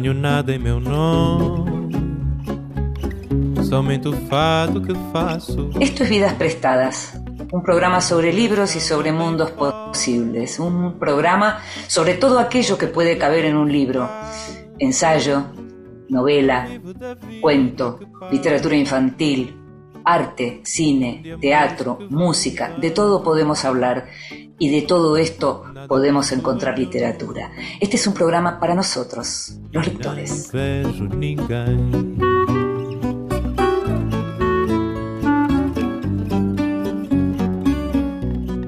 Nada que. Esto es Vidas Prestadas, un programa sobre libros y sobre mundos posibles, un programa sobre todo aquello que puede caber en un libro, ensayo, novela, cuento, literatura infantil, arte, cine, teatro, música, de todo podemos hablar y de todo esto podemos encontrar literatura. Este es un programa para nosotros, los lectores.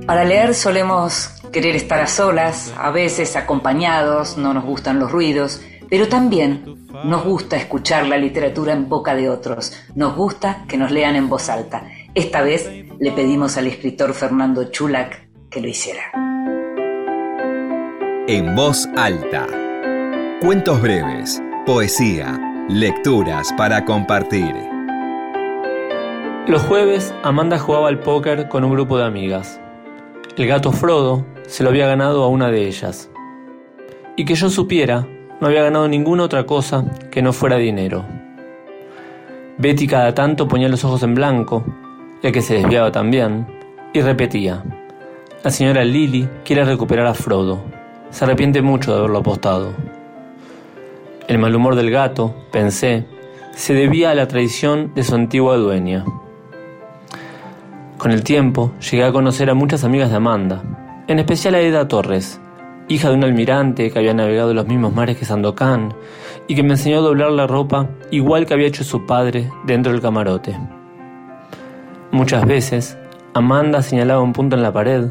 Para leer solemos querer estar a solas, a veces acompañados, no nos gustan los ruidos, pero también nos gusta escuchar la literatura en boca de otros, nos gusta que nos lean en voz alta. Esta vez le pedimos al escritor Fernando Chulac que lo hiciera. En voz alta. Cuentos breves, poesía, lecturas para compartir. Los jueves, Amanda jugaba al póker con un grupo de amigas. El gato Frodo se lo había ganado a una de ellas. Y que yo supiera, no había ganado ninguna otra cosa que no fuera dinero. Betty cada tanto ponía los ojos en blanco, ya que se desviaba también, y repetía. La señora Lily quiere recuperar a Frodo. Se arrepiente mucho de haberlo apostado. El mal humor del gato, pensé, se debía a la traición de su antigua dueña. Con el tiempo llegué a conocer a muchas amigas de Amanda, en especial a Eda Torres, hija de un almirante que había navegado los mismos mares que Sandokan y que me enseñó a doblar la ropa igual que había hecho su padre dentro del camarote. Muchas veces, Amanda señalaba un punto en la pared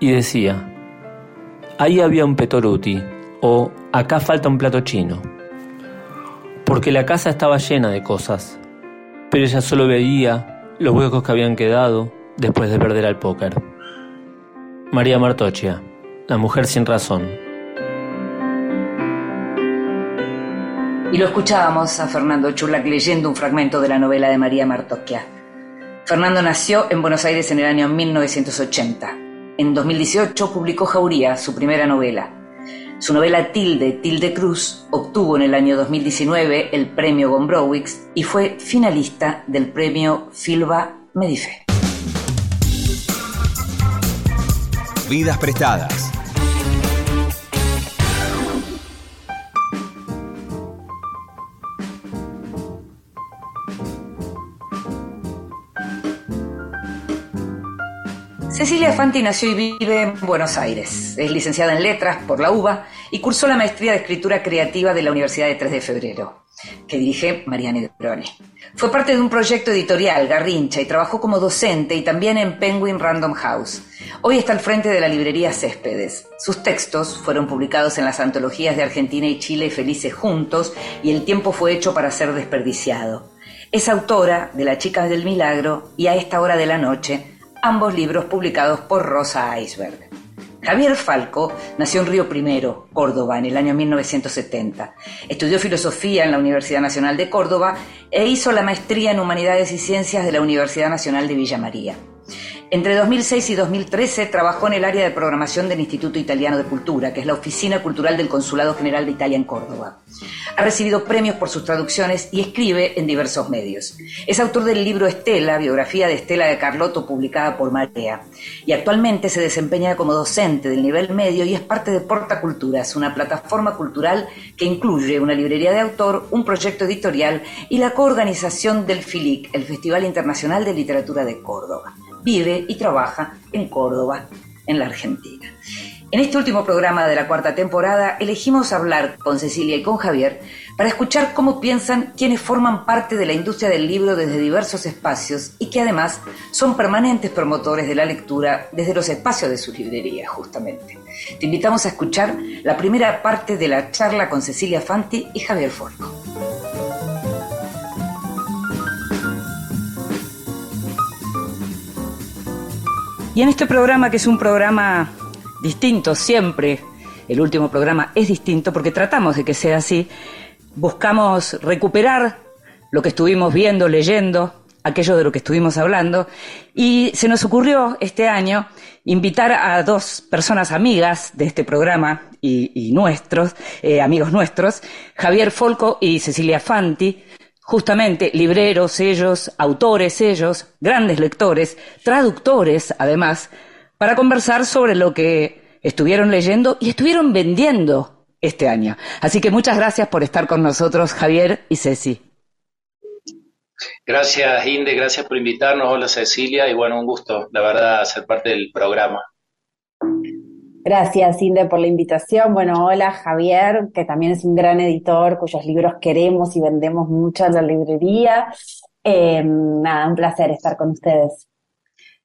y decía, ahí había un petoruti o acá falta un plato chino. Porque la casa estaba llena de cosas, pero ella solo veía los huecos que habían quedado después de perder al póker. María Martochia, la mujer sin razón. Y lo escuchábamos a Fernando Chulac leyendo un fragmento de la novela de María Martochia. Fernando nació en Buenos Aires en el año 1980 en 2018 publicó Jauría, su primera novela. Su novela Tilde, Tilde Cruz, obtuvo en el año 2019 el premio Gombrowicz y fue finalista del premio Filba Medife. Vidas prestadas. Cecilia Fanti nació y vive en Buenos Aires. Es licenciada en Letras por la UBA y cursó la maestría de Escritura Creativa de la Universidad de 3 de Febrero, que dirige Mariana Negroni. Fue parte de un proyecto editorial, Garrincha, y trabajó como docente y también en Penguin Random House. Hoy está al frente de la librería Céspedes. Sus textos fueron publicados en las antologías de Argentina y Chile Felices Juntos y El tiempo fue hecho para ser desperdiciado. Es autora de La chica del milagro y A esta hora de la noche, ambos libros publicados por Rosa Iceberg. Javier Falco nació en Río Primero, Córdoba, en el año 1970. Estudió filosofía en la Universidad Nacional de Córdoba e hizo la maestría en Humanidades y Ciencias de la Universidad Nacional de Villa María. Entre 2006 y 2013 trabajó en el área de programación del Instituto Italiano de Cultura, que es la oficina cultural del Consulado General de Italia en Córdoba. Ha recibido premios por sus traducciones y escribe en diversos medios. Es autor del libro Estela, biografía de Estela de Carlotto, publicada por Marea. Y actualmente se desempeña como docente del nivel medio y es parte de Porta Culturas, una plataforma cultural que incluye una librería de autor, un proyecto editorial y la coorganización del FILIC, el Festival Internacional de Literatura de Córdoba vive y trabaja en Córdoba, en la Argentina. En este último programa de la cuarta temporada elegimos hablar con Cecilia y con Javier para escuchar cómo piensan quienes forman parte de la industria del libro desde diversos espacios y que además son permanentes promotores de la lectura desde los espacios de su librería, justamente. Te invitamos a escuchar la primera parte de la charla con Cecilia Fanti y Javier Forco. Y en este programa, que es un programa distinto siempre, el último programa es distinto porque tratamos de que sea así, buscamos recuperar lo que estuvimos viendo, leyendo aquello de lo que estuvimos hablando, y se nos ocurrió este año invitar a dos personas amigas de este programa y, nuestros, eh, amigos nuestros, Javier Folco y Cecilia Fanti, justamente libreros ellos, autores ellos, grandes lectores, traductores además, para conversar sobre lo que estuvieron leyendo y estuvieron vendiendo este año. Así que muchas gracias por estar con nosotros, Javier y Ceci. Gracias, Inde, gracias por invitarnos. Hola, Cecilia, y bueno, un gusto, la verdad, ser parte del programa. Gracias, Inde, por la invitación. Bueno, hola, Javier, que también es un gran editor cuyos libros queremos y vendemos mucho en la librería. Eh, nada, un placer estar con ustedes.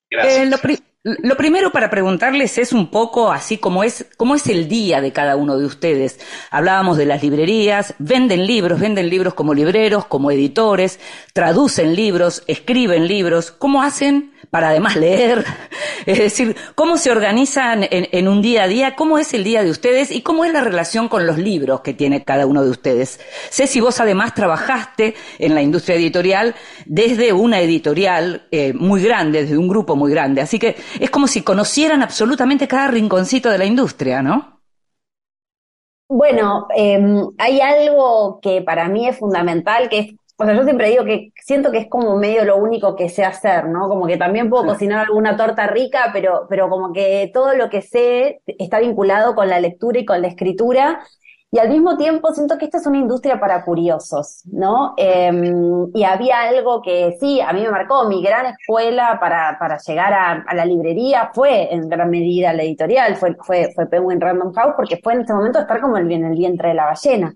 Gracias. Eh, lo primero para preguntarles es un poco así como es, cómo es el día de cada uno de ustedes. Hablábamos de las librerías, venden libros, venden libros como libreros, como editores, traducen libros, escriben libros. ¿Cómo hacen para además leer. Es decir, cómo se organizan en, un día a día, cómo es el día de ustedes y cómo es la relación con los libros que tiene cada uno de ustedes. Sé si vos además trabajaste en la industria editorial desde una editorial eh, muy grande, desde un grupo muy grande. Así que es como si conocieran absolutamente cada rinconcito de la industria, ¿no? Bueno, em, hay algo que para mí es fundamental, que es o sea, yo siempre digo que siento que es como medio lo único que sé hacer, ¿no? Como que también puedo cocinar alguna torta rica, pero, pero como que todo lo que sé está vinculado con la lectura y con la escritura. Y al mismo tiempo siento que esta es una industria para curiosos, ¿no? Em, y había algo que sí, a mí me marcó, mi gran escuela para, para llegar a, la librería fue en gran medida la editorial, fue, fue, fue Penguin Random House, porque fue en este momento estar como en el vientre de la ballena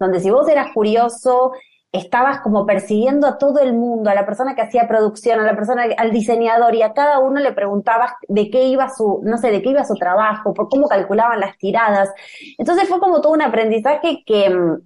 donde si vos eras curioso estabas como persiguiendo a todo el mundo, a la persona que hacía producción, a la persona, al diseñador, y a cada uno le preguntabas de qué iba su, no sé, de qué iba su trabajo, por cómo calculaban las tiradas. Entonces fue como todo un aprendizaje que,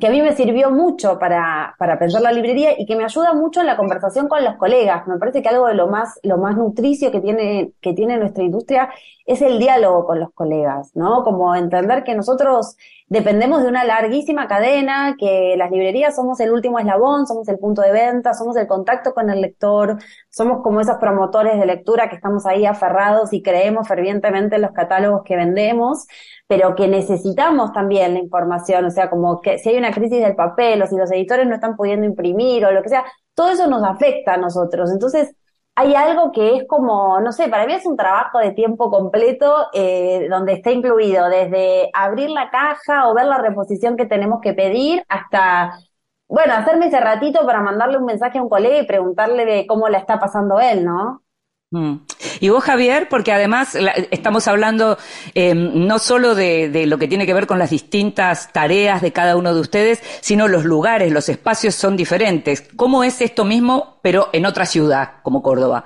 que a mí me sirvió mucho para, para pensar la librería y que me ayuda mucho en la conversación con los colegas. Me parece que algo de lo más, lo más nutricio que tiene, que tiene nuestra industria es el diálogo con los colegas, ¿no? Como entender que nosotros dependemos de una larguísima cadena, que las librerías somos el último eslabón, somos el punto de venta, somos el contacto con el lector, somos como esos promotores de lectura que estamos ahí aferrados y creemos fervientemente en los catálogos que vendemos, pero que necesitamos también la información, o sea, como que si hay una crisis del papel o si los editores no están pudiendo imprimir o lo que sea, todo eso nos afecta a nosotros. Entonces, hay algo que es como, no sé, para mí es un trabajo de tiempo completo eh, donde está incluido desde abrir la caja o ver la reposición que tenemos que pedir hasta, bueno, hacerme ese ratito para mandarle un mensaje a un colega y preguntarle de cómo la está pasando él, ¿no? Mm. Y vos, Javier, porque además estamos hablando eh, no solo de, lo que tiene que ver con las distintas tareas de cada uno de ustedes, sino los lugares, los espacios son diferentes. ¿Cómo es esto mismo, pero en otra ciudad, como Córdoba?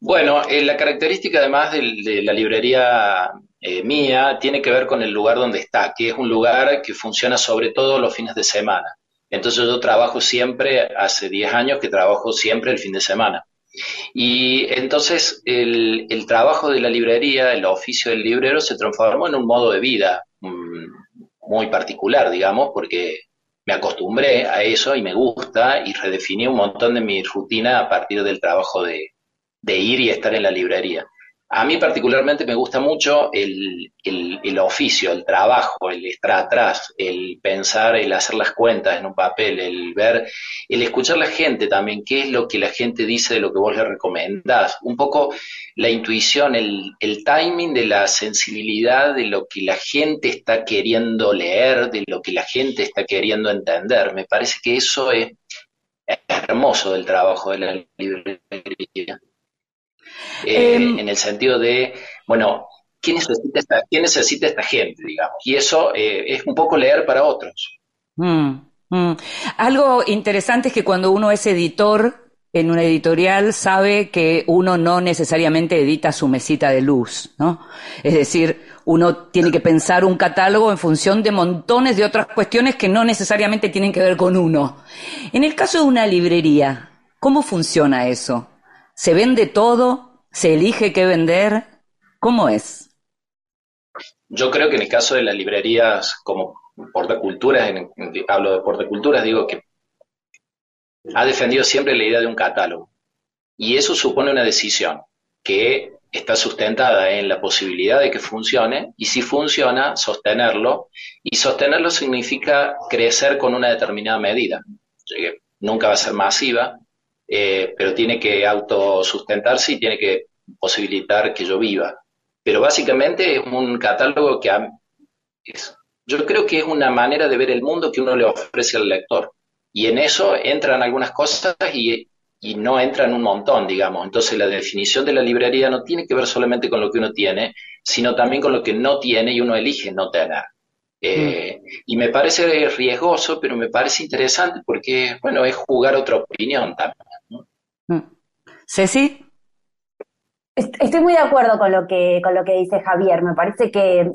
Bueno, eh, la característica además de, la librería eh, mía tiene que ver con el lugar donde está, que es un lugar que funciona sobre todo los fines de semana. Entonces yo trabajo siempre, hace 10 años que trabajo siempre el fin de semana. Y entonces el, trabajo de la librería, el oficio del librero se transformó en un modo de vida mm, muy particular, digamos, porque me acostumbré a eso y me gusta y redefiní un montón de mi rutina a partir del trabajo de ir y estar en la librería. A mí particularmente me gusta mucho el, oficio, el trabajo, el estar atrás, el pensar, el hacer las cuentas en un papel, el ver, el escuchar a la gente también, qué es lo que la gente dice de lo que vos le recomendás. Un poco la intuición, el, el timing de la sensibilidad de lo que la gente está queriendo leer, de lo que la gente está queriendo entender. Me parece que eso es hermoso del trabajo de la librería. Eh, em, en el sentido de, bueno, ¿qué necesita esta, necesita esta gente, digamos? Y eso eh, es un poco leer para otros. Mm, mm. Algo interesante es que cuando uno es editor en una editorial sabe que uno no necesariamente edita su mesita de luz, ¿no? Es decir, uno tiene que pensar un catálogo en función de montones de otras cuestiones que no necesariamente tienen que ver con uno. En el caso de una librería, ¿cómo funciona eso? ¿Se vende todo? ¿Se elige qué vender? ¿Cómo es? Yo creo que en el caso de las librerías como Portaculturas, hablo de Portaculturas, digo que ha defendido siempre la idea de un catálogo. Y eso supone una decisión que está sustentada en la posibilidad de que funcione y si funciona, sostenerlo. Y sostenerlo significa crecer con una determinada medida. Nunca va a ser masiva, eh, pero tiene que autosustentarse y tiene que posibilitar que yo viva. Pero básicamente es un catálogo que yo creo que es una manera de ver el mundo que uno le ofrece al lector. Y en eso entran algunas cosas y y no entra en un montón, digamos. Entonces la definición de la librería no tiene que ver solamente con lo que uno tiene, sino también con lo que no tiene y uno elige no tener. Eh, mm. Y me parece riesgoso, pero me parece interesante porque, bueno, es jugar otra opinión también. Mm. Ceci. Estoy muy de acuerdo con lo que, con lo que dice Javier. Me parece que,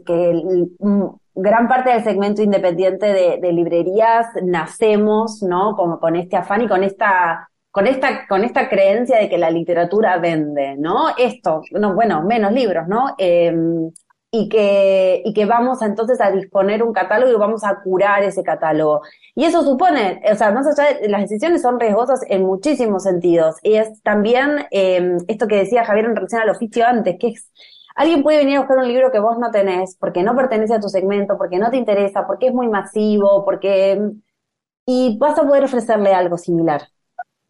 mm, gran parte del segmento independiente de, de, librerías nacemos, ¿no? Como con este afán y con esta con esta, con esta creencia de que la literatura vende, ¿no? Esto, no, bueno, menos libros, ¿no? Em, y que, y que vamos entonces a disponer un catálogo y vamos a curar ese catálogo. Y eso supone, o sea, más allá de, las decisiones son riesgosas en muchísimos sentidos. Y es también em, esto que decía Javier en relación al oficio antes, que es, alguien puede venir a buscar un libro que vos no tenés, porque no pertenece a tu segmento, porque no te interesa, porque es muy masivo, porque... Y vas a poder ofrecerle algo similar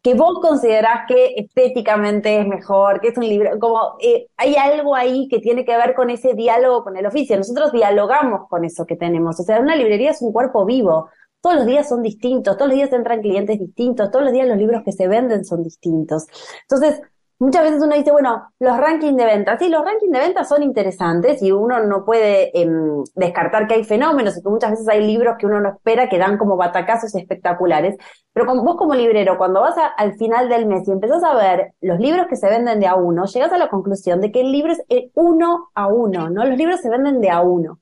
que vos considerás que estéticamente es mejor, que es un libro, como eh, hay algo ahí que tiene que ver con ese diálogo con el oficio. Nosotros dialogamos con eso que tenemos. O sea, una librería es un cuerpo vivo. Todos los días son distintos, todos los días entran clientes distintos, todos los días los libros que se venden son distintos. Entonces, muchas veces uno dice, bueno, los rankings de ventas, sí, los rankings de ventas son interesantes y uno no puede em, descartar que hay fenómenos y que muchas veces hay libros que uno no espera que dan como batacazos espectaculares, pero con, vos como librero, cuando vas al final del mes y empezás a ver los libros que se venden de a uno, llegas a la conclusión de que el libro es uno a uno, ¿no? Los libros se venden de a uno.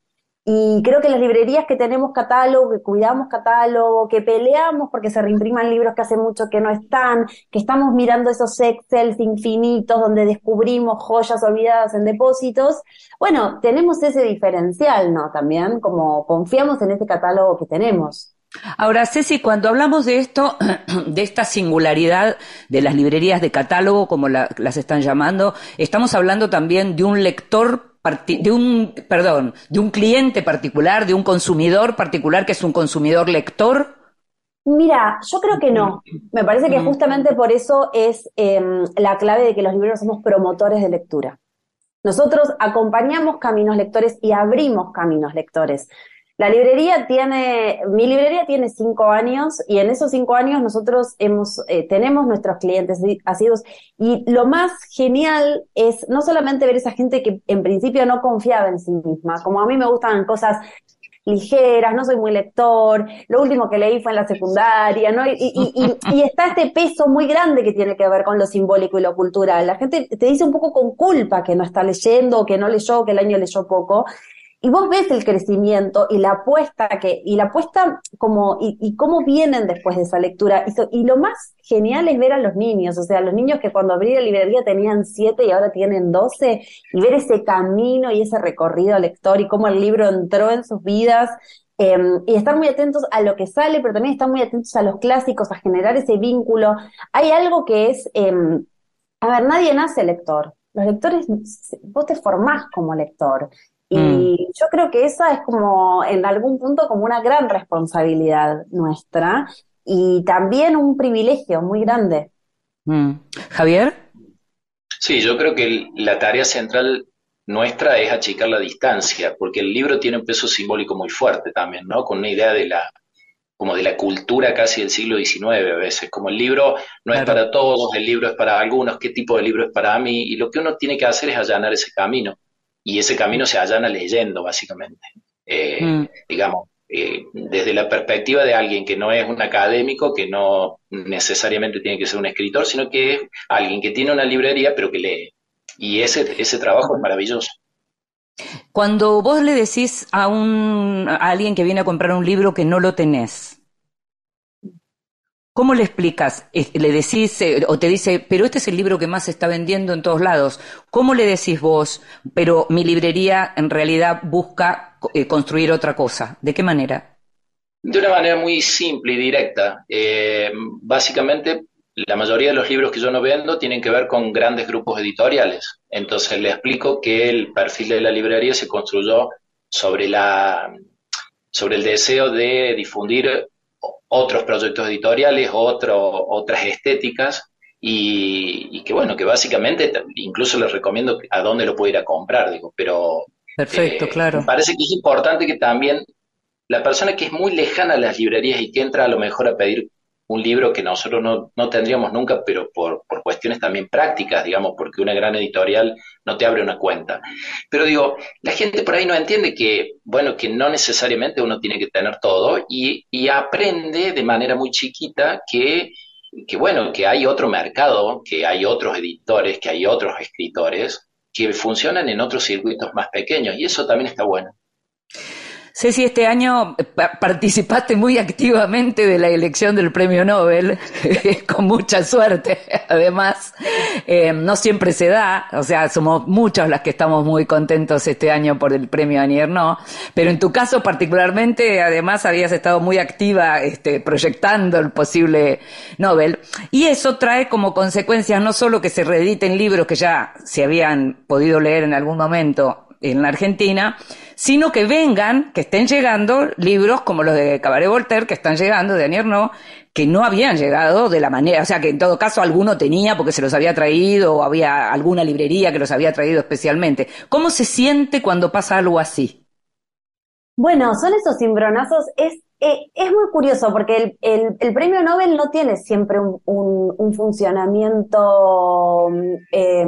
Y creo que las librerías que tenemos catálogo, que cuidamos catálogo, que peleamos porque se reimpriman libros que hace mucho que no están, que estamos mirando esos Excels infinitos donde descubrimos joyas olvidadas en depósitos, bueno, tenemos ese diferencial, ¿no? También como confiamos en ese catálogo que tenemos. Ahora, Ceci, cuando hablamos de esto, de esta singularidad de las librerías de catálogo, como las están llamando, estamos hablando también de un lector de un, perdón, de un cliente particular, de un consumidor particular que es un consumidor lector? Mira, yo creo que no. Me parece que mm. justamente por eso es em, la clave de que los libreros somos promotores de lectura. Nosotros acompañamos caminos lectores y abrimos caminos lectores. La librería tiene, mi librería tiene cinco años y en esos cinco años nosotros hemos, eh, tenemos nuestros clientes asiduos y lo más genial es no solamente ver esa gente que en principio no confiaba en sí misma, como a mí me gustan cosas ligeras, no soy muy lector, lo último que leí fue en la secundaria, ¿no? Y, y, está este peso muy grande que tiene que ver con lo simbólico y lo cultural. La gente te dice un poco con culpa que no está leyendo, que no leyó, que el año leyó poco. Y vos ves el crecimiento y la apuesta que, y la apuesta como, y, cómo vienen después de esa lectura. Y, y, lo más genial es ver a los niños, o sea, los niños que cuando abrí la librería tenían siete y ahora tienen doce, y ver ese camino y ese recorrido lector y cómo el libro entró en sus vidas. Em, y estar muy atentos a lo que sale, pero también estar muy atentos a los clásicos, a generar ese vínculo. Hay algo que es, em, a ver, nadie nace lector. Los lectores, vos te formás como lector. Y mm. yo creo que esa es como, en algún punto, como una gran responsabilidad nuestra y también un privilegio muy grande. Mm. Javier. Sí, yo creo que la tarea central nuestra es achicar la distancia, porque el libro tiene un peso simbólico muy fuerte también, ¿no? Con una idea de la, como de la cultura casi del siglo XIX a veces, como el libro no es para todos, el libro es para algunos, qué tipo de libro es para mí, y lo que uno tiene que hacer es allanar ese camino y ese camino se allana leyendo, básicamente. Eh, mm. Digamos, eh, desde la perspectiva de alguien que no es un académico, que no necesariamente tiene que ser un escritor, sino que es alguien que tiene una librería, pero que lee. Y ese, ese trabajo es maravilloso. Cuando vos le decís a, un, a alguien que viene a comprar un libro que no lo tenés, ¿Cómo le explicas? Le decís, eh, o te dice, pero este es el libro que más se está vendiendo en todos lados. ¿Cómo le decís vos, pero mi librería en realidad busca eh, construir otra cosa? ¿De qué manera? De una manera muy simple y directa. Eh, básicamente, la mayoría de los libros que yo no vendo tienen que ver con grandes grupos editoriales. Entonces le explico que el perfil de la librería se construyó sobre, la, sobre el deseo de difundir otros proyectos editoriales, otro, otras estéticas, y, que bueno, que básicamente incluso les recomiendo a dónde lo puede ir a comprar, digo, pero... Perfecto, eh, claro. Me parece que es importante que también la persona que es muy lejana a las librerías y que entra a lo mejor a pedir un libro que nosotros no, no tendríamos nunca, pero por, por, cuestiones también prácticas, digamos, porque una gran editorial no te abre una cuenta. Pero digo, la gente por ahí no entiende que, bueno, que no necesariamente uno tiene que tener todo y, y aprende de manera muy chiquita que, que, bueno, que hay otro mercado, que hay otros editores, que hay otros escritores que funcionan en otros circuitos más pequeños y eso también está bueno. Ceci, este año participaste muy activamente de la elección del premio Nobel, con mucha suerte, además. Eh, no siempre se da, o sea, somos muchos las que estamos muy contentos este año por el premio Annie Ernaux, pero en tu caso particularmente, además, habías estado muy activa este, proyectando el posible Nobel. Y eso trae como consecuencia no solo que se reediten libros que ya se habían podido leer en algún momento en la Argentina, sino que vengan, que estén llegando libros como los de Cabaret Voltaire, que están llegando, de Anier No, que no habían llegado de la manera, o sea, que en todo caso alguno tenía porque se los había traído o había alguna librería que los había traído especialmente. ¿Cómo se siente cuando pasa algo así? Bueno, son esos cimbronazos, es, eh, es muy curioso porque el, el, premio Nobel no tiene siempre un, un, funcionamiento eh,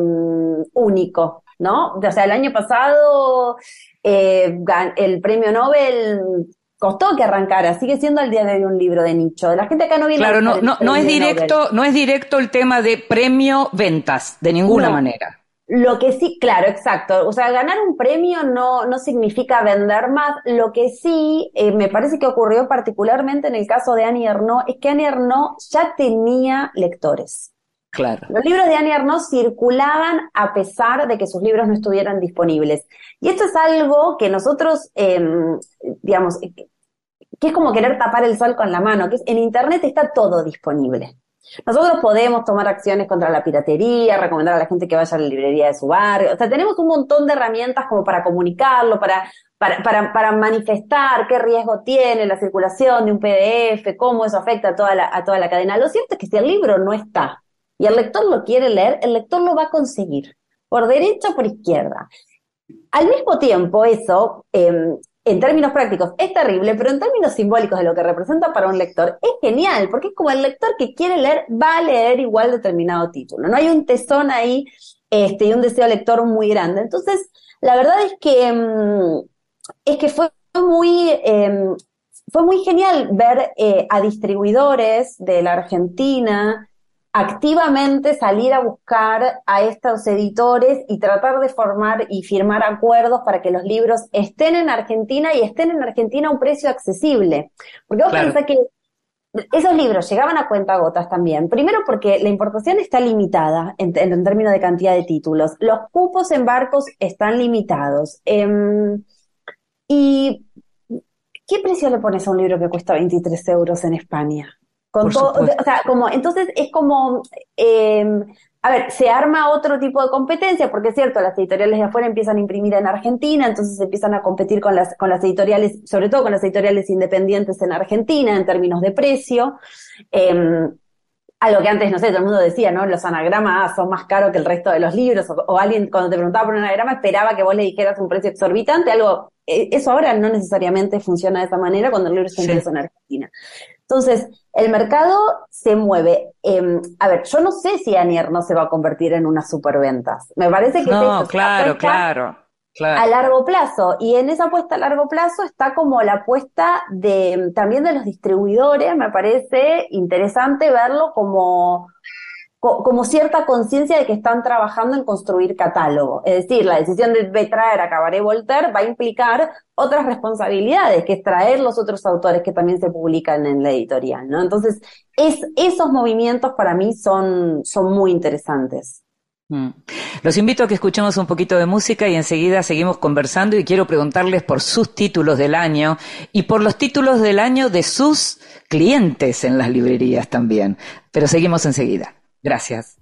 único. ¿no? O sea, el año pasado eh, el premio Nobel costó que arrancara, sigue siendo al día de hoy un libro de nicho. La gente acá no viene Claro, no, no, no es directo, no es directo el tema de premio ventas, de ninguna manera. Lo que sí, claro, exacto. O sea, ganar un premio no, no significa vender más. Lo que sí eh, me parece que ocurrió particularmente en el caso de Annie Ernaux es que Annie Ernaux ya tenía lectores. Claro. Los libros de Annie Ernaux circulaban a pesar de que sus libros no estuvieran disponibles. Y esto es algo que nosotros, em, digamos, que es como querer tapar el sol con la mano, que es, en Internet está todo disponible. Nosotros podemos tomar acciones contra la piratería, recomendar a la gente que vaya a la librería de su barrio. O sea, tenemos un montón de herramientas como para comunicarlo, para, para, para, manifestar qué riesgo tiene la circulación de un PDF, cómo eso afecta a toda, la, a toda la cadena. Lo cierto es que si el libro no está y el lector lo quiere leer, el lector lo va a conseguir, por derecha o por izquierda. Al mismo tiempo, eso, em, en términos prácticos, es terrible, pero en términos simbólicos de lo que representa para un lector, es genial, porque es como el lector que quiere leer, va a leer igual determinado título. No hay un tesón ahí este, y un deseo lector muy grande. Entonces, la verdad es que, em, es que fue muy, em, fue muy genial ver eh, a distribuidores de la Argentina, activamente salir a buscar a estos editores y tratar de formar y firmar acuerdos para que los libros estén en Argentina y estén en Argentina a un precio accesible. Porque vos pensás que esos libros llegaban a cuenta gotas también. Primero porque la importación está limitada en, términos de cantidad de títulos. Los cupos en barcos están limitados. Em, y ¿qué precio le pones a un libro que cuesta 23 euros en España? Con todo, o sea, como, entonces es como, eh, a ver, se arma otro tipo de competencia, porque es cierto, las editoriales de afuera empiezan a imprimir en Argentina, entonces empiezan a competir con las, con las editoriales, sobre todo con las editoriales independientes en Argentina en términos de precio. Eh, algo que antes, no sé, todo el mundo decía, ¿no? Los anagramas son más caros que el resto de los libros, o, alguien cuando te preguntaba por un anagrama esperaba que vos le dijeras un precio exorbitante, algo, eh, eso ahora no necesariamente funciona de esa manera cuando el libro está impreso en Argentina. Entonces, el mercado se mueve. Em, a ver, yo no sé si Anier no se va a convertir en unas superventas. Me parece que no, claro, claro, claro. A largo plazo. Y en esa apuesta a largo plazo está como la apuesta de también de los distribuidores. Me parece interesante verlo como como cierta conciencia de que están trabajando en construir catálogo. Es decir, la decisión de traer a Cabaret Voltaire va a implicar otras responsabilidades, que es traer los otros autores que también se publican en la editorial, ¿no? Entonces, es, esos movimientos para mí son, son muy interesantes. Mm. Los invito a que escuchemos un poquito de música y enseguida seguimos conversando y quiero preguntarles por sus títulos del año y por los títulos del año de sus clientes en las librerías también. Pero seguimos enseguida. Gracias.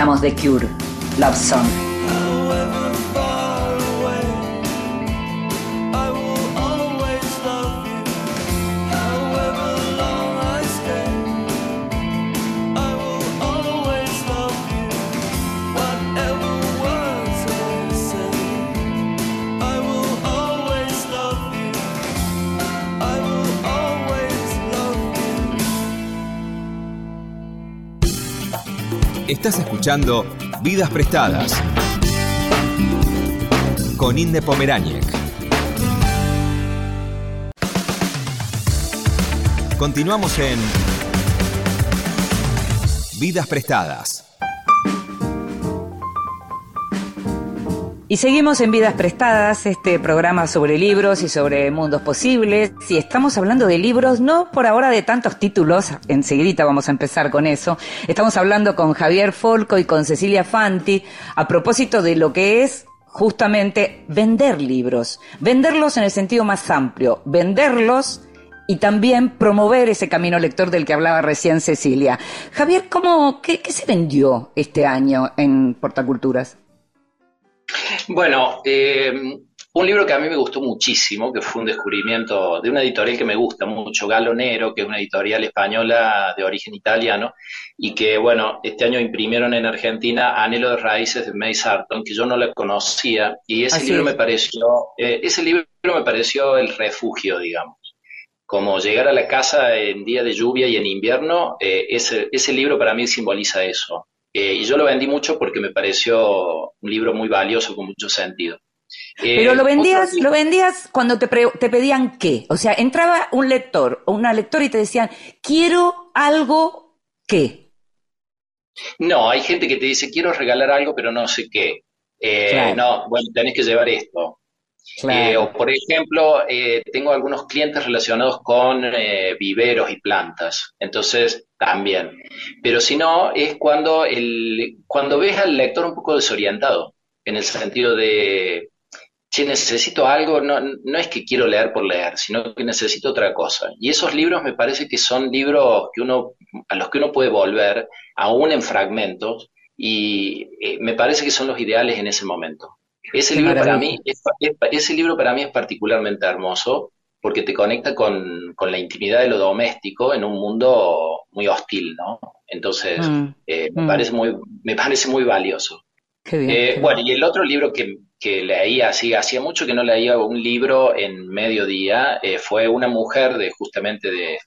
Escuchamos The Cure, Love Song. Estás escuchando Vidas Prestadas con Inde Pomeráñez. Continuamos en Vidas Prestadas. Y seguimos en Vidas Prestadas, este programa sobre libros y sobre mundos posibles. Y estamos hablando de libros, no por ahora de tantos títulos, enseguida vamos a empezar con eso. Estamos hablando con Javier Folco y con Cecilia Fanti a propósito de lo que es justamente vender libros. Venderlos en el sentido más amplio, venderlos y también promover ese camino lector del que hablaba recién Cecilia. Javier, ¿cómo, qué, qué se vendió este año en Portaculturas? Bueno, eh, un libro que a mí me gustó muchísimo, que fue un descubrimiento de una editorial que me gusta mucho, Galo Nero, que es una editorial española de origen italiano, y que, bueno, este año imprimieron en Argentina Anhelo de Raíces de May Sarton, que yo no la conocía, y ese libro me pareció, eh, ese libro me pareció el refugio, digamos. Como llegar a la casa en día de lluvia y en invierno, eh, ese, ese libro para mí simboliza eso. Eh, y yo lo vendí mucho porque me pareció un libro muy valioso, con mucho sentido. Eh, Pero lo vendías, lo vendías cuando te, pre- te pedían qué. O sea, entraba un lector o una lectora y te decían, quiero algo que. No, hay gente que te dice, quiero regalar algo, pero no sé qué. Eh, Claro. No, bueno, tenés que llevar esto. Eh, o por ejemplo, eh, tengo algunos clientes relacionados con eh, viveros y plantas, entonces también. Pero si no, es cuando, el, cuando ves al lector un poco desorientado, en el sentido de, che, necesito algo, no, no es que quiero leer por leer, sino que necesito otra cosa. Y esos libros me parece que son libros que uno, a los que uno puede volver, aún en fragmentos, y me parece que son los ideales en ese momento. Ese libro para mí es, es- ese libro para mí es particularmente hermoso porque te conecta con, con la intimidad de lo doméstico en un mundo muy hostil, ¿no? Entonces, Mm, eh, me mm. parece muy, me parece muy valioso. Qué bien. Eh, qué bueno, bien. y el otro libro que, que leí así, hacía mucho que no leía un libro en mediodía, eh, fue Una mujer de justamente de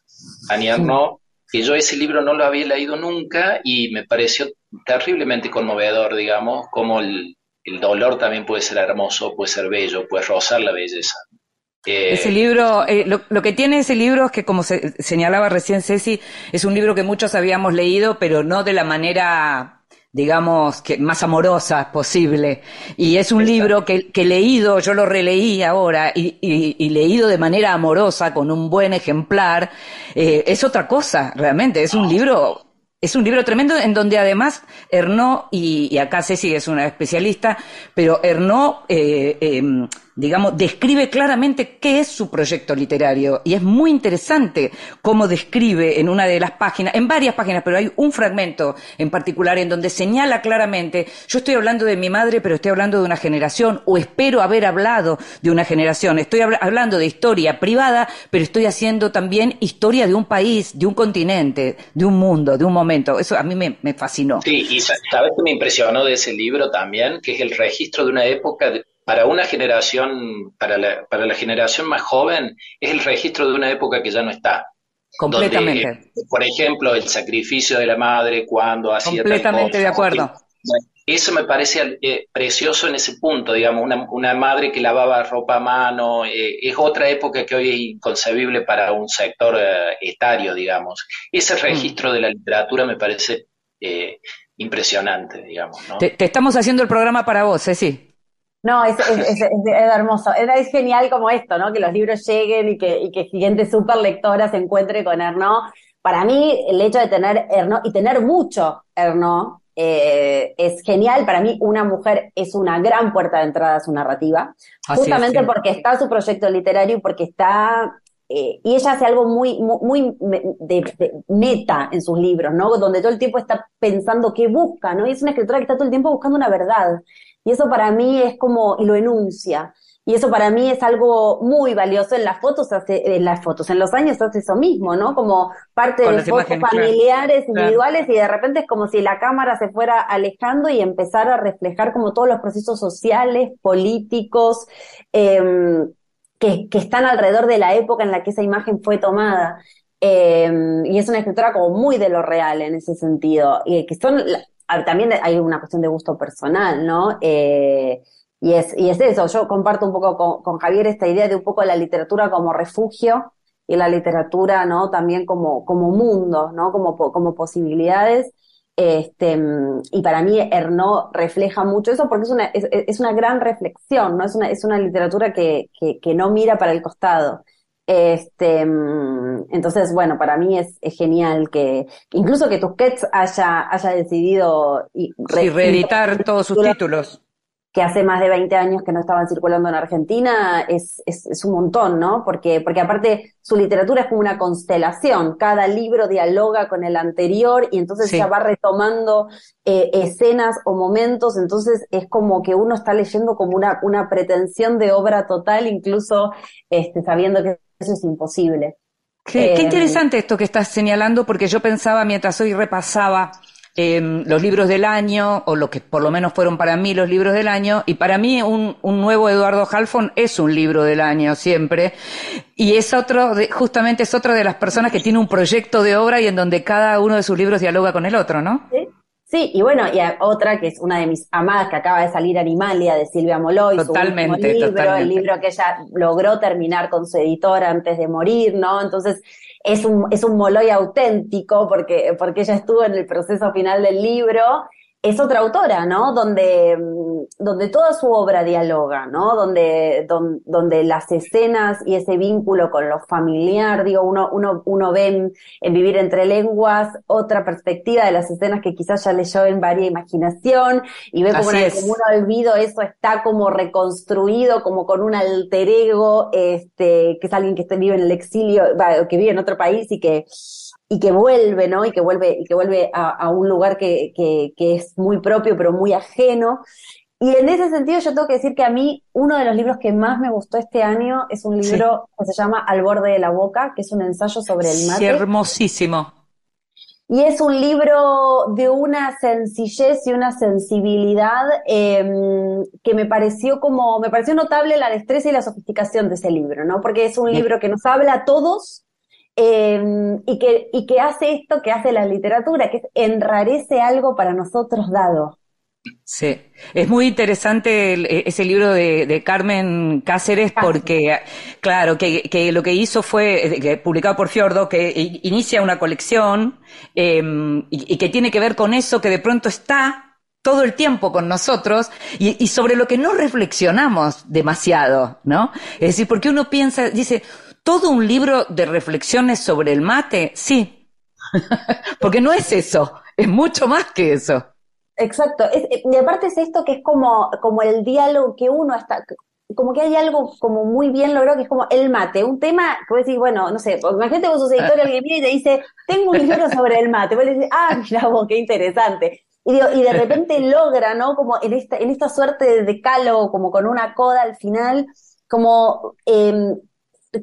Annie Ernaux, que yo ese libro no lo había leído nunca y me pareció terriblemente conmovedor, digamos, como el, el dolor también puede ser hermoso, puede ser bello, puede rozar la belleza. Eh, Ese libro, eh, lo, lo que tiene ese libro es que, como se, señalaba recién Ceci, es un libro que muchos habíamos leído, pero no de la manera, digamos, que más amorosa posible. Y es un libro que, que leído, yo lo releí ahora, y, y- y leído de manera amorosa, con un buen ejemplar, eh, es otra cosa, realmente. Es un libro es un libro tremendo en donde además Ernaux, y, y acá Ceci es una especialista, pero Ernaux, eh, eh, digamos, describe claramente qué es su proyecto literario. Y es muy interesante cómo describe en una de las páginas, en varias páginas, pero hay un fragmento en particular en donde señala claramente, yo estoy hablando de mi madre, pero estoy hablando de una generación, o espero haber hablado de una generación. Estoy habla- hablando de historia privada, pero estoy haciendo también historia de un país, de un continente, de un mundo, de un momento. Eso a mí me, fascinó. Sí, y sa- sabes que me impresionó de ese libro también, que es el registro de una época, para una generación, para la, para la generación más joven, es el registro de una época que ya no está. Completamente. Donde, eh, por ejemplo, el sacrificio de la madre cuando hacía tal Completamente cosa. de acuerdo. Eso me parece eh, precioso en ese punto, digamos, una, una madre que lavaba ropa a mano, eh, es otra época que hoy es inconcebible para un sector eh, etario, digamos. Ese registro de la literatura me parece impresionante, digamos, ¿no? Te, te estamos haciendo el programa para vos, Ceci. No, es, es, es, es- es hermoso. Es, genial como esto, ¿no? Que los libros lleguen y que, y que gente súper lectora se encuentre con Ernaux. Para mí, el hecho de tener Ernaux y tener mucho Ernaux eh, es genial. Para mí, una mujer es una gran puerta de entrada a su narrativa. Así justamente porque está su proyecto literario y porque está. eh, y ella hace algo muy, muy, muy de, de meta en sus libros, ¿no? Donde todo el tiempo está pensando qué busca, ¿no? Y es una escritora que está todo el tiempo buscando una verdad. Y eso para mí es como, y lo enuncia. Y eso para mí es algo muy valioso. En las fotos hace, en las fotos, en los años hace eso mismo, ¿no? Como parte Con de fotos imágenes, familiares, Claro. individuales, y de repente es como si la cámara se fuera alejando y empezara a reflejar como todos los procesos sociales, políticos, em, que, que están alrededor de la época en la que esa imagen fue tomada. Em, y es una escritora como muy de lo real en ese sentido. Y que son, también hay una cuestión de gusto personal, ¿no? Eh, y es, y es eso, yo comparto un poco con, Javier esta idea de un poco la literatura como refugio y la literatura, ¿no? También como, como mundo, ¿no? Como, como posibilidades. Este, y para mí Ernaux refleja mucho eso porque es una, es, una gran reflexión, ¿no? Es una, es una literatura que, que no mira para el costado. Este, entonces, bueno, para mí es, es genial que, incluso que Tusquets haya, haya decidido y Sí, reeditar todos sus títulos. que hace más de 20 años que no estaban circulando en Argentina, es, es, es un montón, ¿no? Porque, porque aparte su literatura es como una constelación, cada libro dialoga con el anterior y entonces Sí. ya va retomando eh, escenas o momentos, entonces es como que uno está leyendo como una, una pretensión de obra total, incluso este, sabiendo que eso es imposible. Qué, qué Eh, interesante esto que estás señalando, porque yo pensaba mientras hoy repasaba eh, los libros del año, o lo que por lo menos fueron para mí los libros del año, y para mí un, un nuevo Eduardo Halfon es un libro del año siempre, y es otro, de, justamente es otra de las personas que tiene un proyecto de obra y en donde cada uno de sus libros dialoga con el otro, ¿no? Sí, Sí, y bueno, y otra que es una de mis amadas que acaba de salir, Animalia, de Silvia Moloy, totalmente, su libro, totalmente. el libro que ella logró terminar con su editora antes de morir, ¿no? Entonces, es un, es un Moloy auténtico porque, porque ella estuvo en el proceso final del libro es otra autora, ¿no? Donde, mm, donde toda su obra dialoga, ¿no? Donde, don, donde las escenas y ese vínculo con lo familiar, digo, uno, uno, uno ve en, en, Vivir entre lenguas otra perspectiva de las escenas que quizás ya leyó en Varia Imaginación y ve como el común olvido eso está como reconstruido, como con un alter ego, este, que es alguien que vive en el exilio, que vive en otro país y que y que vuelve, ¿no? Y que vuelve, y que vuelve a, a un lugar que, que, que, es muy propio, pero muy ajeno. Y en ese sentido yo tengo que decir que a mí uno de los libros que más me gustó este año es un libro sí. que se llama Al borde de la boca, que es un ensayo sobre el mate. Sí, hermosísimo. Y es un libro de una sencillez y una sensibilidad eh, que me pareció como, me pareció notable la destreza y la sofisticación de ese libro, ¿no? Porque es un libro que nos habla a todos, eh, y, que, y que hace esto que hace la literatura, que es enrarece algo para nosotros dado. Sí, es muy interesante el, ese libro de, de, Carmen Cáceres porque, claro, que, que, lo que hizo fue, que, publicado por Fiordo, que inicia una colección eh, y, y que tiene que ver con eso que de pronto está todo el tiempo con nosotros y, y, sobre lo que no reflexionamos demasiado, ¿no? Es decir, porque uno piensa, dice, todo un libro de reflexiones sobre el mate, sí, porque no es eso, es mucho más que eso. Exacto, es, y aparte es esto que es como, como el diálogo que uno está, como que hay algo como muy bien logrado que es como el mate, un tema que vos decís, bueno, no sé, imagínate vos sos editor alguien viene y te dice, tengo un libro sobre el mate, vos le decís, ah, mira vos, qué interesante. Y, digo, y de repente logra, ¿no? Como en esta, en esta suerte de decálogo, como con una coda al final, como eh,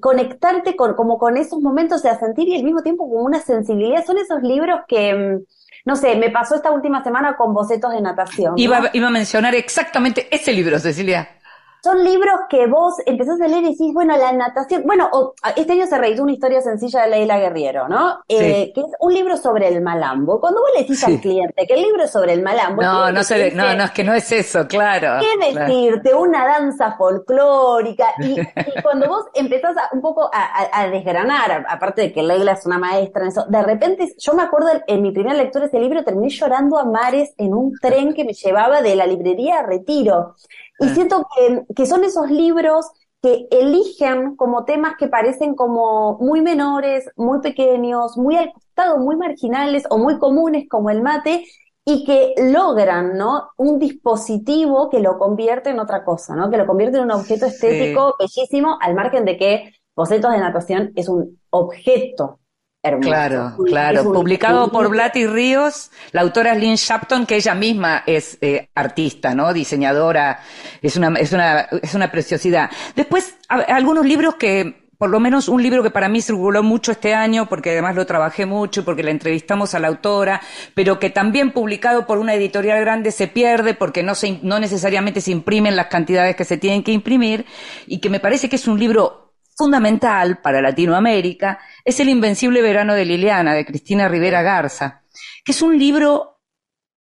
conectarte con, como con esos momentos de sentir y al mismo tiempo como una sensibilidad. Son esos libros que, no sé, me pasó esta última semana con bocetos de natación. ¿no? Iba, iba a mencionar exactamente ese libro, Cecilia. Son libros que vos empezás a leer y decís, bueno, la natación, bueno, o, este año se reeditó una historia sencilla de Leila Guerriero, ¿no? Sí. Eh, que es un libro sobre el malambo. Cuando vos le decís Sí. al cliente que el libro es sobre el malambo, No, no se decirte, no, no, es que no es eso, claro. ¿Qué claro. decirte? Una danza folclórica. Y, y cuando vos empezás a, un poco a, a- a desgranar, aparte de que Leila es una maestra en eso, de repente, yo me acuerdo en mi primera lectura de ese libro, terminé llorando a mares en un tren que me llevaba de la librería a Retiro. Y siento que, que son esos libros que eligen como temas que parecen como muy menores, muy pequeños, muy al costado, muy marginales o muy comunes como el mate, y que logran, ¿no? Un dispositivo que lo convierte en otra cosa, ¿no? Que lo convierte en un objeto estético bellísimo, al margen de que Bocetos de Natación es un objeto hermoso. Claro, claro. un- Publicado un- por Blatty Ríos, la autora es Lynn Shapton, que ella misma es eh, artista, ¿no? Diseñadora, es una, es una, es una preciosidad. Después, a- algunos libros que, por lo menos un libro que para mí circuló mucho este año, porque además lo trabajé mucho, y porque la entrevistamos a la autora, pero que también publicado por una editorial grande se pierde porque no se, no necesariamente se imprimen las cantidades que se tienen que imprimir, y que me parece que es un libro fundamental para Latinoamérica es El Invencible Verano de Liliana, de Cristina Rivera Garza, que es un libro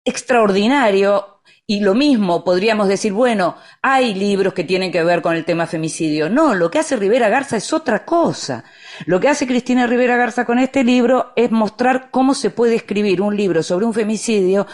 extraordinario y lo mismo podríamos decir, bueno, hay libros que tienen que ver con el tema femicidio. No, lo que hace Rivera Garza es otra cosa. Lo que hace Cristina Rivera Garza con este libro es mostrar cómo se puede escribir un libro sobre un femicidio,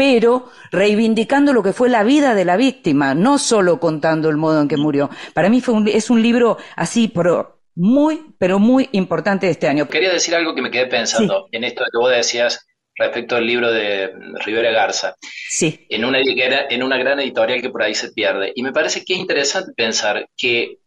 pero reivindicando lo que fue la vida de la víctima, no solo contando el modo en que murió. Para mí fue un, es un libro así, pero muy, pero muy importante este año. Quería decir algo que me quedé pensando en esto que vos decías respecto al libro de Rivera Garza, Sí, en una, en una gran editorial que por ahí se pierde. Y me parece que es interesante pensar que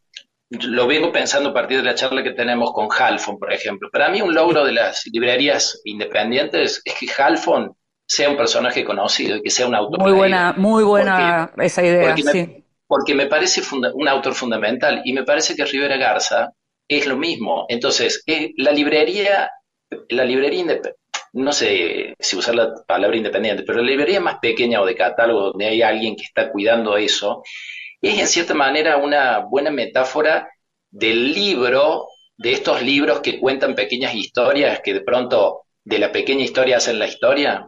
lo vengo pensando a partir de la charla que tenemos con Halfon, por ejemplo. Para mí un logro de las librerías independientes es que Halfon sea un personaje conocido y que sea un autor. muy buena, muy buena esa idea, porque me- sí. porque me parece un autor fundamental y me parece que Rivera Garza es lo mismo. Entonces, es la librería, la librería no sé si usar la palabra independiente, pero la librería más pequeña o de catálogo donde hay alguien que está cuidando eso, es en cierta manera una buena metáfora del libro, de estos libros que cuentan pequeñas historias que de pronto de la pequeña historia hacen la historia.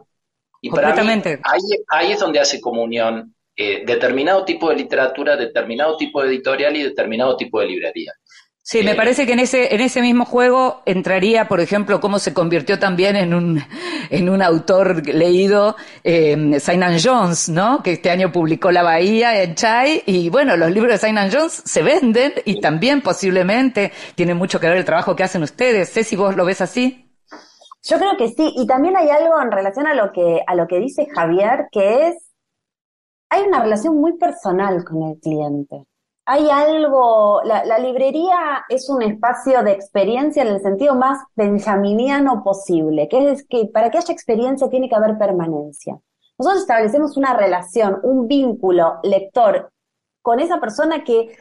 Y para mí, Completamente. ahí, ahí es donde hace comunión eh, determinado tipo de literatura, determinado tipo de editorial y determinado tipo de librería. Sí, me Eh, parece que en ese, en ese mismo juego entraría, por ejemplo, cómo se convirtió también en un, en un autor leído, eh, Jones, ¿no? Que este año publicó La Bahía en Chai, y bueno, los libros de Simon Jones se venden y también posiblemente tiene mucho que ver el trabajo que hacen ustedes. Sé si vos lo ves así. Yo creo que sí, y también hay algo en relación a lo que, a lo que dice Javier, que es, hay una relación muy personal con el cliente. Hay algo, la, librería es un espacio de experiencia en el sentido más benjaminiano posible, que es que para que haya experiencia tiene que haber permanencia. Nosotros establecemos una relación, un vínculo lector con esa persona que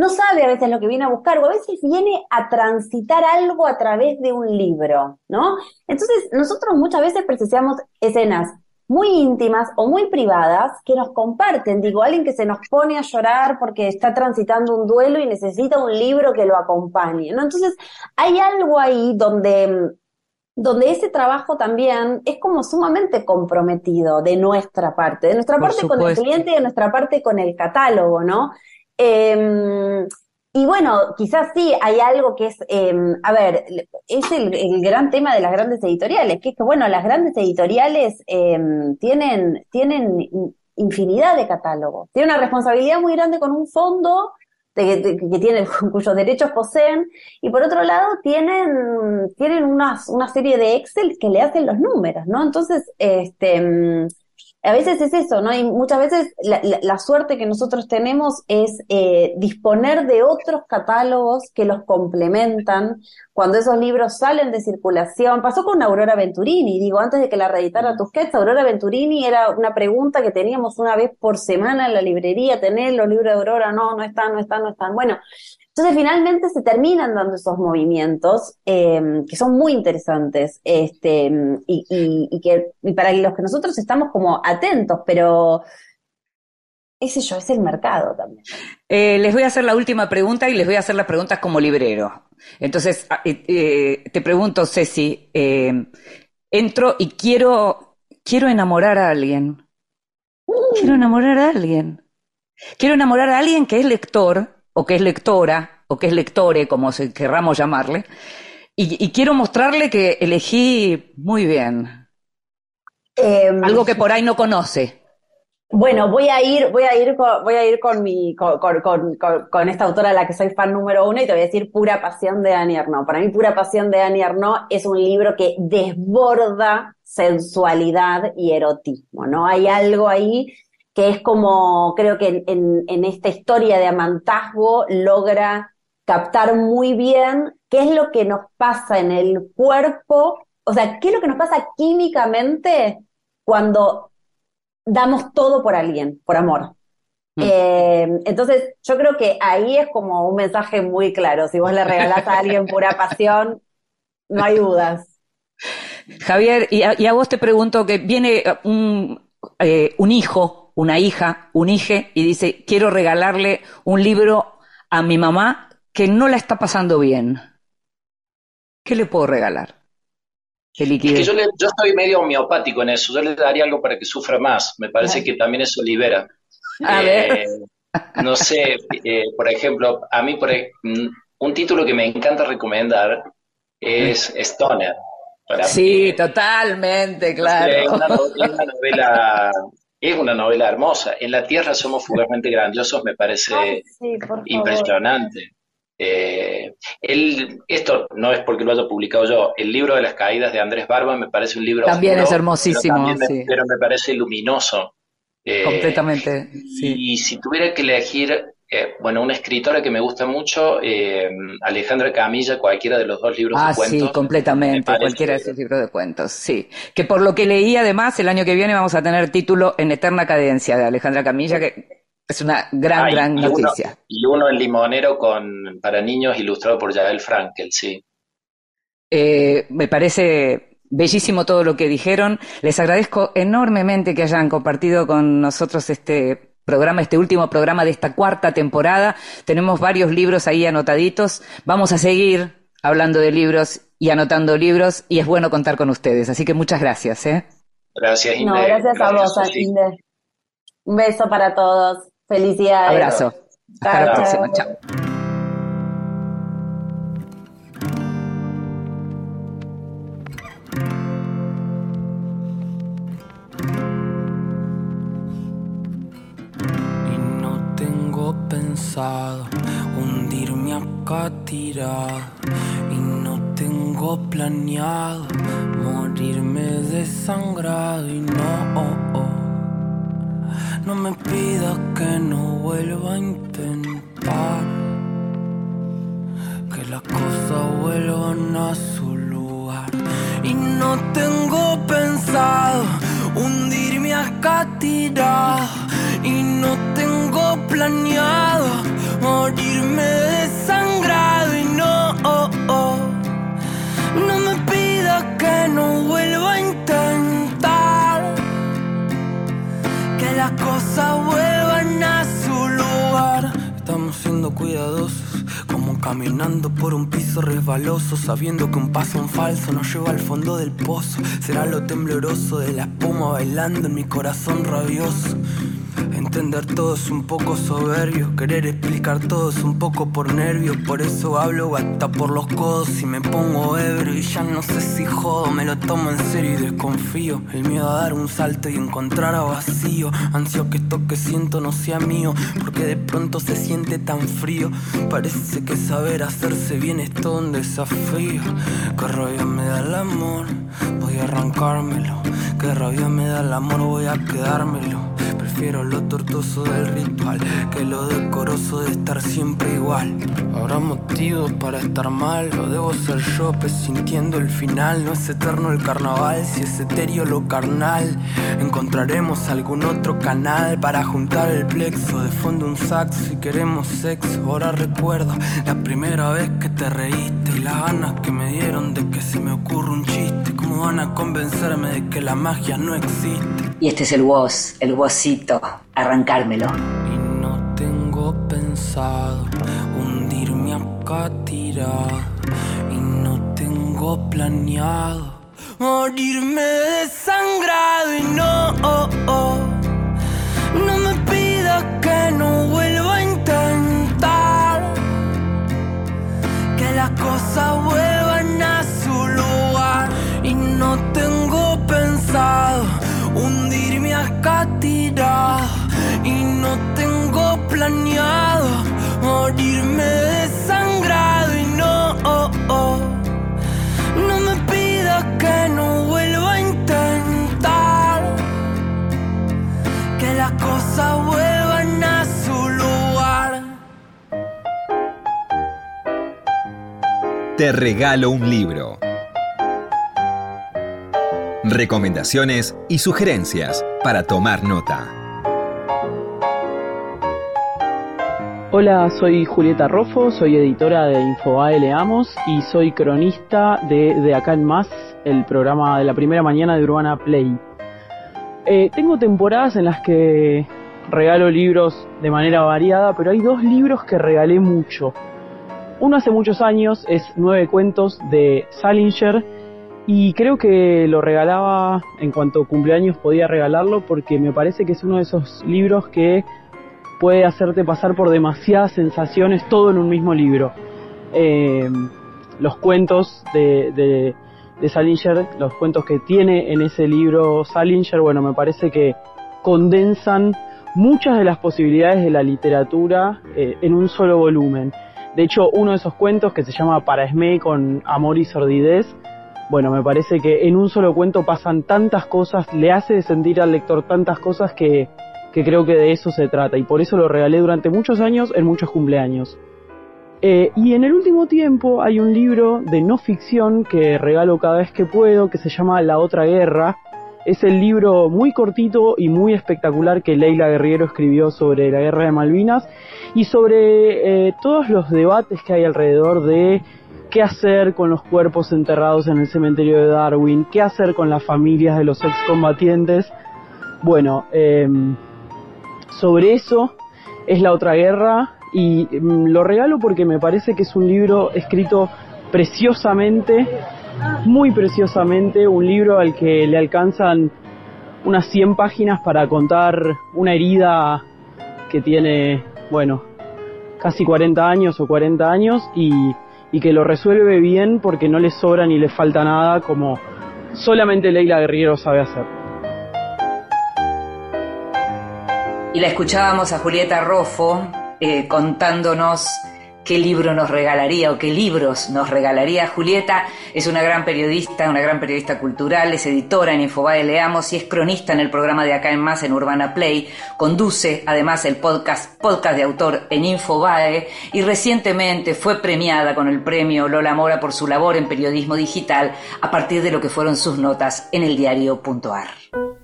no sabe a veces lo que viene a buscar, o a veces viene a transitar algo a través de un libro, ¿no? Entonces, nosotros muchas veces presenciamos escenas muy íntimas o muy privadas que nos comparten. Digo, alguien que se nos pone a llorar porque está transitando un duelo y necesita un libro que lo acompañe, ¿no? Entonces, hay algo ahí donde, donde ese trabajo también es como sumamente comprometido de nuestra parte, de nuestra Por parte con el cliente y de nuestra parte con el catálogo, ¿no? Eh, y bueno, quizás sí hay algo que es, eh, a ver, es el, gran tema de las grandes editoriales, que es que, bueno, las grandes editoriales eh, tienen, tienen infinidad de catálogos, tienen una responsabilidad muy grande con un fondo que tienen, cuyos derechos poseen, y por otro lado tienen, tienen unas, una serie de Excel que le hacen los números, ¿no? Entonces, este, a veces es eso, ¿no? Y muchas veces la, la- la suerte que nosotros tenemos es eh, disponer de otros catálogos que los complementan cuando esos libros salen de circulación. Pasó con Aurora Venturini, digo, antes de que la reeditara Tusquets, Aurora Venturini era una pregunta que teníamos una vez por semana en la librería, tener los libros de Aurora, no, no están, no están, no están. Bueno, entonces finalmente se terminan dando esos movimientos eh, que son muy interesantes este, y, y- y que y para los que nosotros estamos como atentos, pero ese yo, es el mercado también. Eh, les voy a hacer la última pregunta y les voy a hacer las preguntas como librero. Entonces, eh, eh, te pregunto, Ceci, eh, entro y quiero, quiero enamorar a alguien. Quiero enamorar a alguien. Quiero enamorar a alguien que es lector, o que es lectora, o que es lectore, como se querramos llamarle, y, y quiero mostrarle que elegí muy bien. Eh, Algo que por ahí no conoce. Bueno, voy a ir, voy a ir con, voy a ir con mi, con, esta autora a la que soy fan número uno y te voy a decir Pura Pasión de Annie Ernaux. Para mí, Pura Pasión de Annie Ernaux es un libro que desborda sensualidad y erotismo, ¿no? Hay algo ahí que es como, creo que en, en, en esta historia de amantazgo logra captar muy bien qué es lo que nos pasa en el cuerpo, o sea, qué es lo que nos pasa químicamente cuando damos todo por alguien, por amor. Mm. Eh, entonces, yo creo que ahí es como un mensaje muy claro. Si vos le regalás a alguien pura pasión, no hay dudas. Javier, y a, y a vos te pregunto que viene eh, un, eh, un hijo, una hija, un hije, y dice, quiero regalarle un libro a mi mamá que no la está pasando bien. ¿Qué le puedo regalar? Es que yo, le- yo estoy medio homeopático en eso. Yo le daría algo para que sufra más. Me parece que también eso libera. A ver. Eh, no sé, eh, por ejemplo, a mí por, mm, un título que me encanta recomendar es Stoner. Para Sí, mí, totalmente, es claro. una, es una novela, es una novela hermosa. En la Tierra somos fugazmente grandiosos, me parece Ay, sí, impresionante. Eh, el- esto no es porque lo haya publicado yo. El libro de las caídas de Andrés Barba me parece un libro También oscuro, es hermosísimo, pero, también me- sí. pero me parece luminoso. Eh, Completamente, sí. Y si tuviera que elegir, eh, bueno, una escritora que me gusta mucho, eh, Alejandra Camilla, cualquiera de los dos libros Ah, de cuentos. sí, completamente, cualquiera de sus libros de cuentos, sí. Que por lo que leí además, el año que viene vamos a tener título En Eterna Cadencia de Alejandra Camilla, que es una gran, gran y uno- noticia. y uno en Limonero con, para niños, ilustrado por Jael Frankel, sí. Eh, me parece bellísimo todo lo que dijeron. Les agradezco enormemente que hayan compartido con nosotros este programa, este último programa de esta cuarta temporada. Tenemos varios libros ahí anotaditos. Vamos a seguir hablando de libros y anotando libros y es bueno contar con ustedes. Así que muchas gracias. ¿eh? Gracias, Inde. No, gracias, a vos. Inde. Un beso para todos. Felicidades. Abrazo. Hasta la próxima. chao. Pensado hundirme acá tirado. Y no tengo planeado morirme desangrado. Y no, no me pidas que no vuelva a intentar. Que las cosas vuelvan a su lugar. Y no tengo pensado hundirme acá tirado. Y no tengo planeado morirme desangrado. Y no, no me pidas que no vuelva a intentar. Que las cosas vuelvan a su lugar. Estamos siendo cuidadosos, como caminando por un piso resbaloso, sabiendo que un paso en falso nos lleva al fondo del pozo. Será lo tembloroso de la espuma bailando en mi corazón rabioso. Entender todo es un poco soberbio, querer explicar todo es un poco por nervio, por eso hablo hasta por los codos y me pongo ebrio y ya no sé si jodo, me lo tomo en serio y desconfío. El miedo a dar un salto y encontrar a vacío, ansio que esto que siento no sea mío, porque de pronto se siente tan frío. Parece que saber hacerse bien es todo un desafío. Que rabia me da el amor, voy a arrancármelo. Que rabia me da el amor, voy a quedármelo. Prefiero lo tortuoso del ritual que lo decoroso de estar siempre igual. Habrá motivos para estar mal, lo debo ser yo, presintiendo el final. No es eterno el carnaval, si es etéreo lo carnal. Encontraremos algún otro canal para juntar el plexo. De fondo un sax si queremos sexo. Ahora recuerdo la primera vez que te reíste y las ganas que me dieron de que se me ocurra un chiste. ¿Cómo van a convencerme de que la magia no existe? Y este es el voz, el vozito, arrancármelo. Y no tengo pensado hundirme acá tirado. Y no tengo planeado morirme desangrado. Y no, no me pidas que no vuelva a intentar. Que las cosas vuelvan Y no tengo planeado morirme desangrado. Y no, no me pidas que no vuelva a intentar. Que las cosas vuelvan a su lugar. Te regalo un libro. Recomendaciones y sugerencias para tomar nota. Hola, soy Julieta Rofo, soy editora de Infobae Leamos y soy cronista de De Acá en Más, el programa de la primera mañana de Urbana Play. Eh, tengo temporadas en las que regalo libros de manera variada, pero hay dos libros que regalé mucho. Uno hace muchos años es Nueve Cuentos de Salinger y creo que lo regalaba en cuanto cumpleaños podía regalarlo porque me parece que es uno de esos libros que puede hacerte pasar por demasiadas sensaciones todo en un mismo libro. Eh, los cuentos de, Salinger, los cuentos que tiene en ese libro Salinger, bueno, me parece que condensan muchas de las posibilidades de la literatura eh, en un solo volumen. De hecho, uno de esos cuentos que se llama Para Esme con Amor y Sordidez, bueno, me parece que en un solo cuento pasan tantas cosas, le hace sentir al lector tantas cosas que, que creo que de eso se trata y por eso lo regalé durante muchos años en muchos cumpleaños. Eh, y en el último tiempo hay un libro de no ficción que regalo cada vez que puedo que se llama La Otra Guerra. Es el libro muy cortito y muy espectacular que Leila Guerriero escribió sobre la guerra de Malvinas y sobre eh, todos los debates que hay alrededor de qué hacer con los cuerpos enterrados en el cementerio de Darwin, qué hacer con las familias de los excombatientes. Bueno, eh, sobre eso es la otra guerra y mm, lo regalo porque me parece que es un libro escrito preciosamente, muy preciosamente, un libro al que le alcanzan unas 100 páginas para contar una herida que tiene, bueno, casi 40 años o 40 años y, y que lo resuelve bien porque no le sobra ni le falta nada como solamente Leila Guerrero sabe hacer. Y la escuchábamos a Julieta Roffo eh, contándonos qué libro nos regalaría o qué libros nos regalaría. Julieta es una gran periodista, una gran periodista cultural, es editora en Infobae Leamos y es cronista en el programa de Acá en Más en Urbana Play. Conduce además el podcast Podcast de Autor en Infobae y recientemente fue premiada con el premio Lola Mora por su labor en periodismo digital a partir de lo que fueron sus notas en el diario.ar.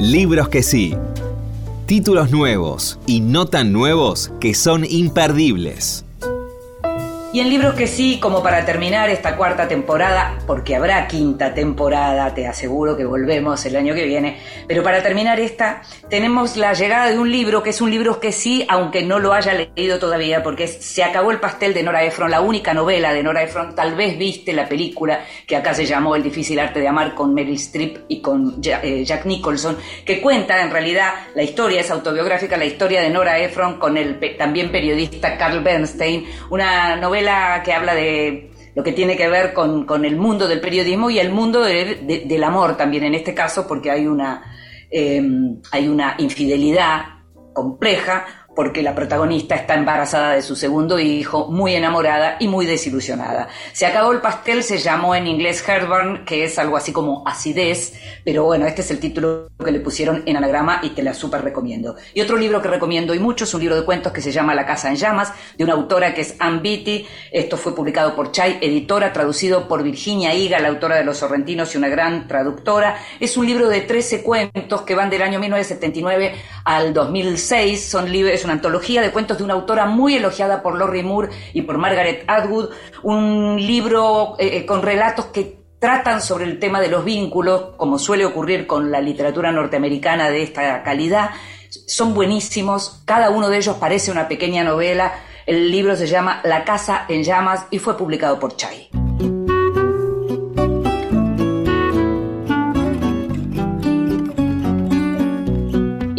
Libros que sí títulos nuevos y no tan nuevos que son imperdibles. Y en libros que sí, como para terminar esta cuarta temporada, porque habrá quinta temporada, te aseguro que volvemos el año que viene, pero para terminar esta, tenemos la llegada de un libro que es un libro que sí, aunque no lo haya leído todavía, porque Se acabó el pastel de Nora Ephron, la única novela de Nora Ephron, tal vez viste la película que acá se llamó El difícil arte de amar con Meryl Streep y con eh, Jack Nicholson, que cuenta en realidad la historia, es autobiográfica, la historia de Nora Ephron con el también periodista Carl Bernstein, una novela que habla de lo que tiene que ver con, el mundo del periodismo y el mundo del amor también en este caso, porque hay una, eh, hay una infidelidad compleja porque la protagonista está embarazada de su segundo hijo, muy enamorada y muy desilusionada. Se acabó el pastel, se llamó en inglés Heartburn, que es algo así como acidez, pero bueno, este es el título que le pusieron en anagrama y te la súper recomiendo. Y otro libro que recomiendo y mucho es un libro de cuentos que se llama La Casa en Llamas, de una autora que es Ann Beatty. Esto fue publicado por Chai, editora, traducido por Virginia Higa, la autora de Los Sorrentinos y una gran traductora. Es un libro de 13 cuentos que van del año 1979 al 2006. Son libros, es una antología de cuentos de una autora muy elogiada por Lori Moore y por Margaret Atwood, un libro eh, eh, con relatos que tratan sobre el tema de los vínculos, como suele ocurrir con la literatura norteamericana de esta calidad. Son buenísimos, cada uno de ellos parece una pequeña novela. El libro se llama La casa en llamas y fue publicado por Chai.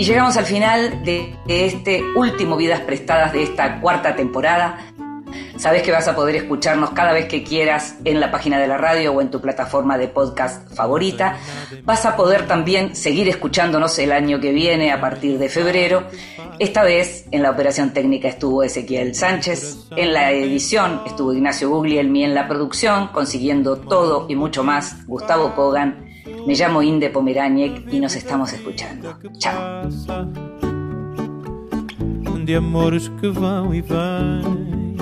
Y llegamos al final de este último Vidas Prestadas de esta cuarta temporada. Sabes que vas a poder escucharnos cada vez que quieras en la página de la radio o en tu plataforma de podcast favorita. Vas a poder también seguir escuchándonos el año que viene a partir de febrero. Esta vez en la operación técnica estuvo Ezequiel Sánchez, en la edición estuvo Ignacio Guglielmi, en la producción consiguiendo todo y mucho más Gustavo Kogan me llamo Inde Pomeraniec y nos estamos escuchando. Chao. De amores que vão e vêm,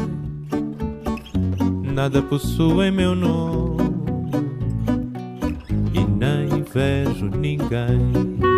nada possui meu nome e nem vejo ninguém.